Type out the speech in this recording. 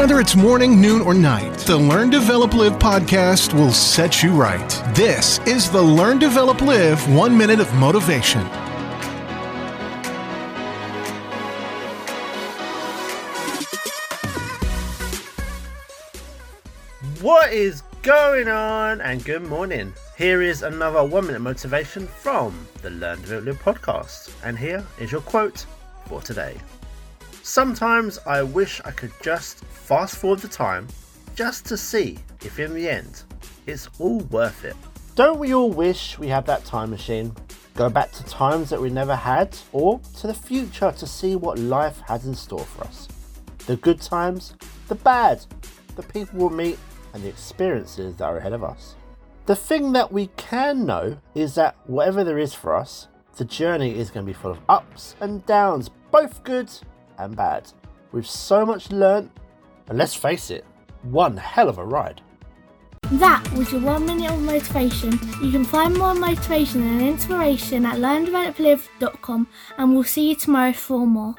Whether it's morning, noon, or night, the Learn, Develop, Live podcast will set you right. This is the Learn, Develop, Live One Minute of Motivation. What is going on? And good morning. Here is another one minute motivation from the Learn Develop Live podcast. And here is your quote for today. Sometimes I wish I could just fast forward the time just to see if in the end it's all worth it. Don't we all wish we had that time machine? Go back to times that we never had or to the future to see what life has in store for us. The good times, the bad, the people we'll meet, and the experiences that are ahead of us. The thing that we can know is that whatever there is for us, the journey is going to be full of ups and downs, both good and bad. We've so much learnt, and let's face it, one hell of a ride. That was your one minute of motivation. You can find more motivation and inspiration at learndeveloplive.com and we'll see you tomorrow for more.